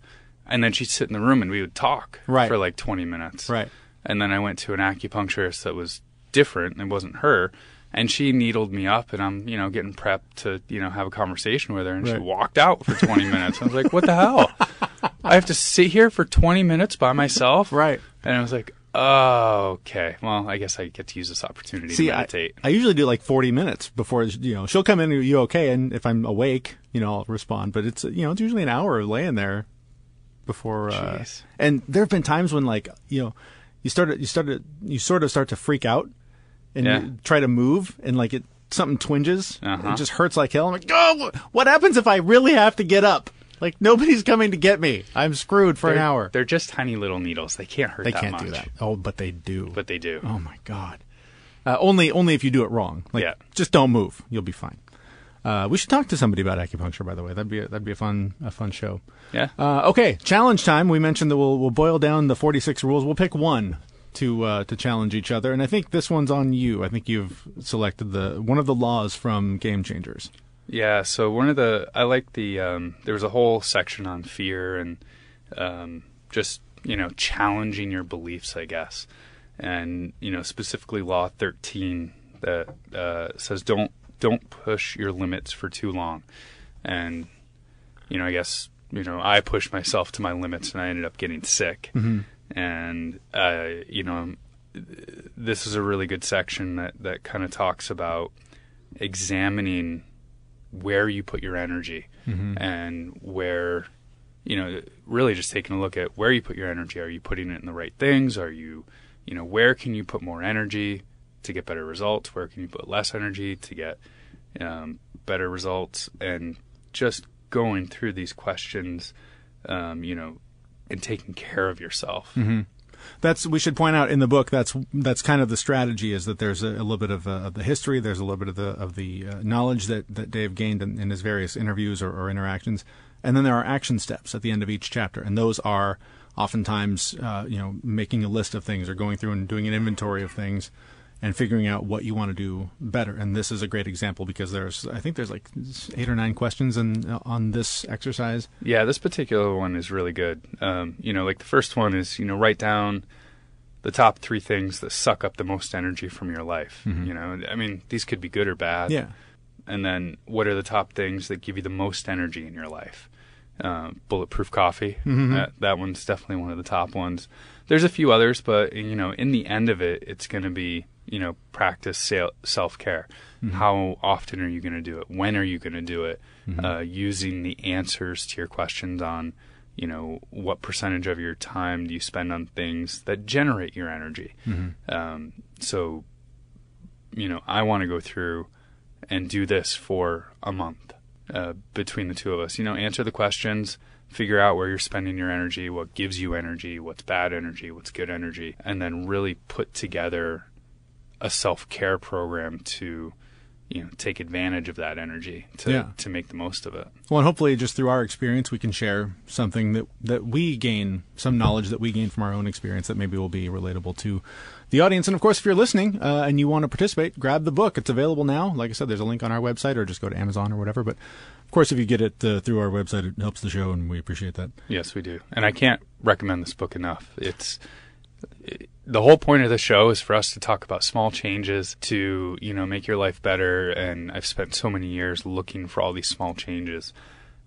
Speaker 3: and then she'd sit in the room and we would talk
Speaker 1: Right.
Speaker 3: for like twenty minutes.
Speaker 1: Right.
Speaker 3: And then I went to an acupuncturist that was different. It wasn't her. And she needled me up, and I'm, you know, getting prepped to, you know, have a conversation with her. And she walked out for 20 minutes. I was like, "What the hell? *laughs* I have to sit here for 20 minutes by myself?"
Speaker 1: Right.
Speaker 3: And I was like, "Oh, okay. Well, I guess I get to use this opportunity
Speaker 1: See,
Speaker 3: to
Speaker 1: I,
Speaker 3: meditate."
Speaker 1: I usually do like 40 minutes before, you know, she'll come in, are you okay? And if I'm awake, you know, I'll respond. But it's, you know, it's usually an hour of laying there before. Uh, and there have been times when, like, you know, you started, you started, you sort of start to freak out and
Speaker 3: Yeah.
Speaker 1: you try to move and like it, something twinges.
Speaker 3: Uh-huh.
Speaker 1: It just hurts like hell. I'm like, oh, what happens if I really have to get up? Like nobody's coming to get me. I'm screwed for an
Speaker 3: They're-
Speaker 1: hour.
Speaker 3: They're just tiny little needles. They can't hurt
Speaker 1: They
Speaker 3: that
Speaker 1: can't
Speaker 3: much.
Speaker 1: do that. Oh, but they do.
Speaker 3: But they do.
Speaker 1: Oh my god. Uh, only only if you do it wrong. Like,
Speaker 3: Yeah.
Speaker 1: just don't move. You'll be fine. Uh, we should talk to somebody about acupuncture, by the way. That'd be a, that'd be a fun a fun show.
Speaker 3: Yeah.
Speaker 1: Uh, okay, challenge time. We mentioned that we'll we'll boil down the 46 rules. We'll pick one to uh, to challenge each other, and I think this one's on you. I think you've selected the one of the laws from Game Changers.
Speaker 3: Yeah, so one of the I like the um, there was a whole section on fear and um, just you know challenging your beliefs, I guess, and you know specifically Law 13 that uh, says don't don't push your limits for too long, and you know I guess you know I pushed myself to my limits and I ended up getting sick, and uh, you know this is a really good section that that kind of talks about examining where you put your energy and where you know really just taking a look at where you put your energy. Are you putting it in the right things? Are you you know where can you put more energy to get better results? Where can you put less energy to get um, better results? And just going through these questions um, you know and taking care of yourself.
Speaker 1: That's we should point out in the book. That's that's kind of the strategy is that there's a, a little bit of, uh, the history. There's a little bit of the of the uh, knowledge that, that Dave gained in, in his various interviews or, or interactions, and then there are action steps at the end of each chapter, and those are oftentimes uh, you know making a list of things or going through and doing an inventory of things and figuring out what you want to do better. And this is a great example because there's I think there's like eight or nine questions in, on this exercise.
Speaker 3: Yeah, this particular one is really good. Um, you know, like the first one is, you know, write down the top three things that suck up the most energy from your life. You know, I mean, these could be good or bad.
Speaker 1: Yeah.
Speaker 3: And then what are the top things that give you the most energy in your life? Uh, bulletproof coffee. That, that one's definitely one of the top ones. There's a few others, but you know, in the end of it, it's going to be you know practice self care. How often are you going to do it? When are you going to do it? Uh, using the answers to your questions on you know what percentage of your time do you spend on things that generate your energy. Um, so you know, I want to go through and do this for a month uh, between the two of us. You know, answer the questions, figure out where you're spending your energy, what gives you energy, what's bad energy, what's good energy, and then really put together a self care program to, you know, take advantage of that energy to
Speaker 1: Yeah.
Speaker 3: to make the most of it.
Speaker 1: Well, and hopefully, just through our experience, we can share something that that we gain, some knowledge that we gain from our own experience that maybe will be relatable to the audience. And of course, if you're listening uh, and you want to participate, grab the book. It's available now. Like I said, there's a link on our website, or just go to Amazon or whatever. But of course, if you get it uh, through our website, it helps the show, and we appreciate that.
Speaker 3: Yes, we do. And I can't recommend this book enough. It's it, the whole point of the show is for us to talk about small changes to, you know, make your life better and I've spent so many years looking for all these small changes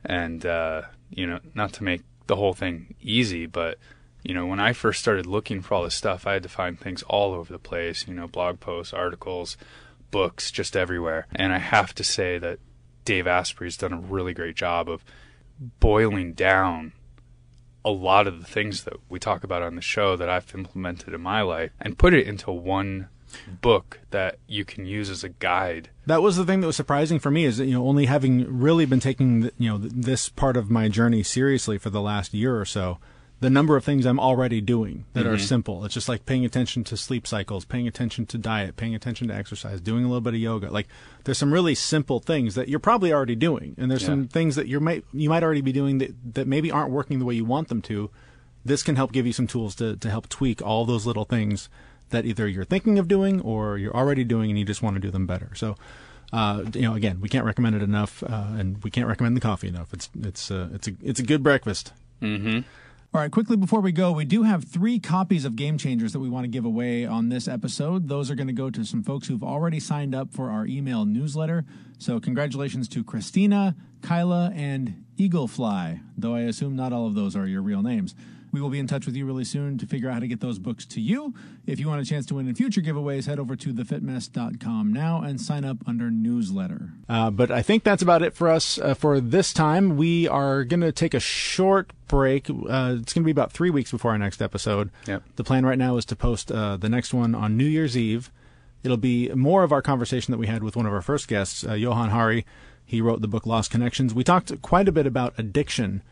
Speaker 3: and uh, you know, not to make the whole thing easy, but you know, when I first started looking for all this stuff, I had to find things all over the place, you know, blog posts, articles, books, just everywhere. And I have to say that Dave Asprey's done a really great job of boiling down a lot of the things that we talk about on the show that I've implemented in my life and put it into one book that you can use as a guide.
Speaker 1: That was the thing that was surprising for me is that you know only having really been taking you know th- this part of my journey seriously for the last year or so, the number of things I'm already doing that are simple. It's just like paying attention to sleep cycles, paying attention to diet, paying attention to exercise, doing a little bit of yoga. Like there's some really simple things that you're probably already doing, and there's
Speaker 3: Yeah.
Speaker 1: some things that you might you might already be doing that that maybe aren't working the way you want them to. This can help give you some tools to to help tweak all those little things that either you're thinking of doing or you're already doing and you just want to do them better. So, uh, you know, again, we can't recommend it enough, uh, and we can't recommend the coffee enough. It's it's uh, it's a it's a good breakfast.
Speaker 7: All right, quickly before we go, we do have three copies of Game Changers that we want to give away on this episode. Those are going to go to some folks who've already signed up for our email newsletter. So, congratulations to Christina, Kyla, and Eaglefly, though I assume not all of those are your real names. We will be in touch with you really soon to figure out how to get those books to you. If you want a chance to win in future giveaways, head over to thefitmess.com now and sign up under newsletter.
Speaker 1: Uh, but I think that's about it for us uh, for this time. We are going to take a short break. Uh, it's going to be about three weeks before our next episode.
Speaker 3: Yep.
Speaker 1: The plan right now is to post uh, the next one on New Year's Eve. It'll be more of our conversation that we had with one of our first guests, uh, Johan Hari. He wrote the book Lost Connections. We talked quite a bit about addiction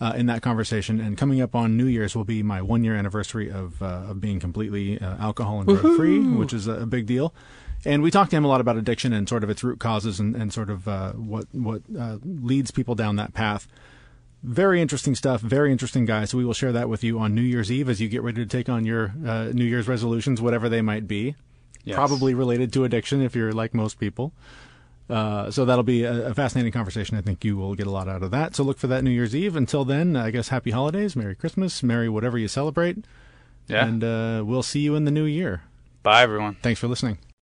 Speaker 1: uh, in that conversation. And coming up on New Year's will be my one year anniversary of, uh, of being completely uh, alcohol and drug free, which is a big deal. And we talked to him a lot about addiction and sort of its root causes and, and sort of uh, what what uh, leads people down that path. Very interesting stuff. Very interesting guy. So we will share that with you on New Year's Eve as you get ready to take on your uh, New Year's resolutions, whatever they might be.
Speaker 3: Yes.
Speaker 1: Probably related to addiction if you're like most people. Uh, so that'll be a, a fascinating conversation. I think you will get a lot out of that. So look for that New Year's Eve. Until then, I guess happy holidays, Merry Christmas, Merry whatever you celebrate.
Speaker 3: Yeah.
Speaker 1: And uh, we'll see you in the new year.
Speaker 3: Bye, everyone.
Speaker 1: Thanks for listening.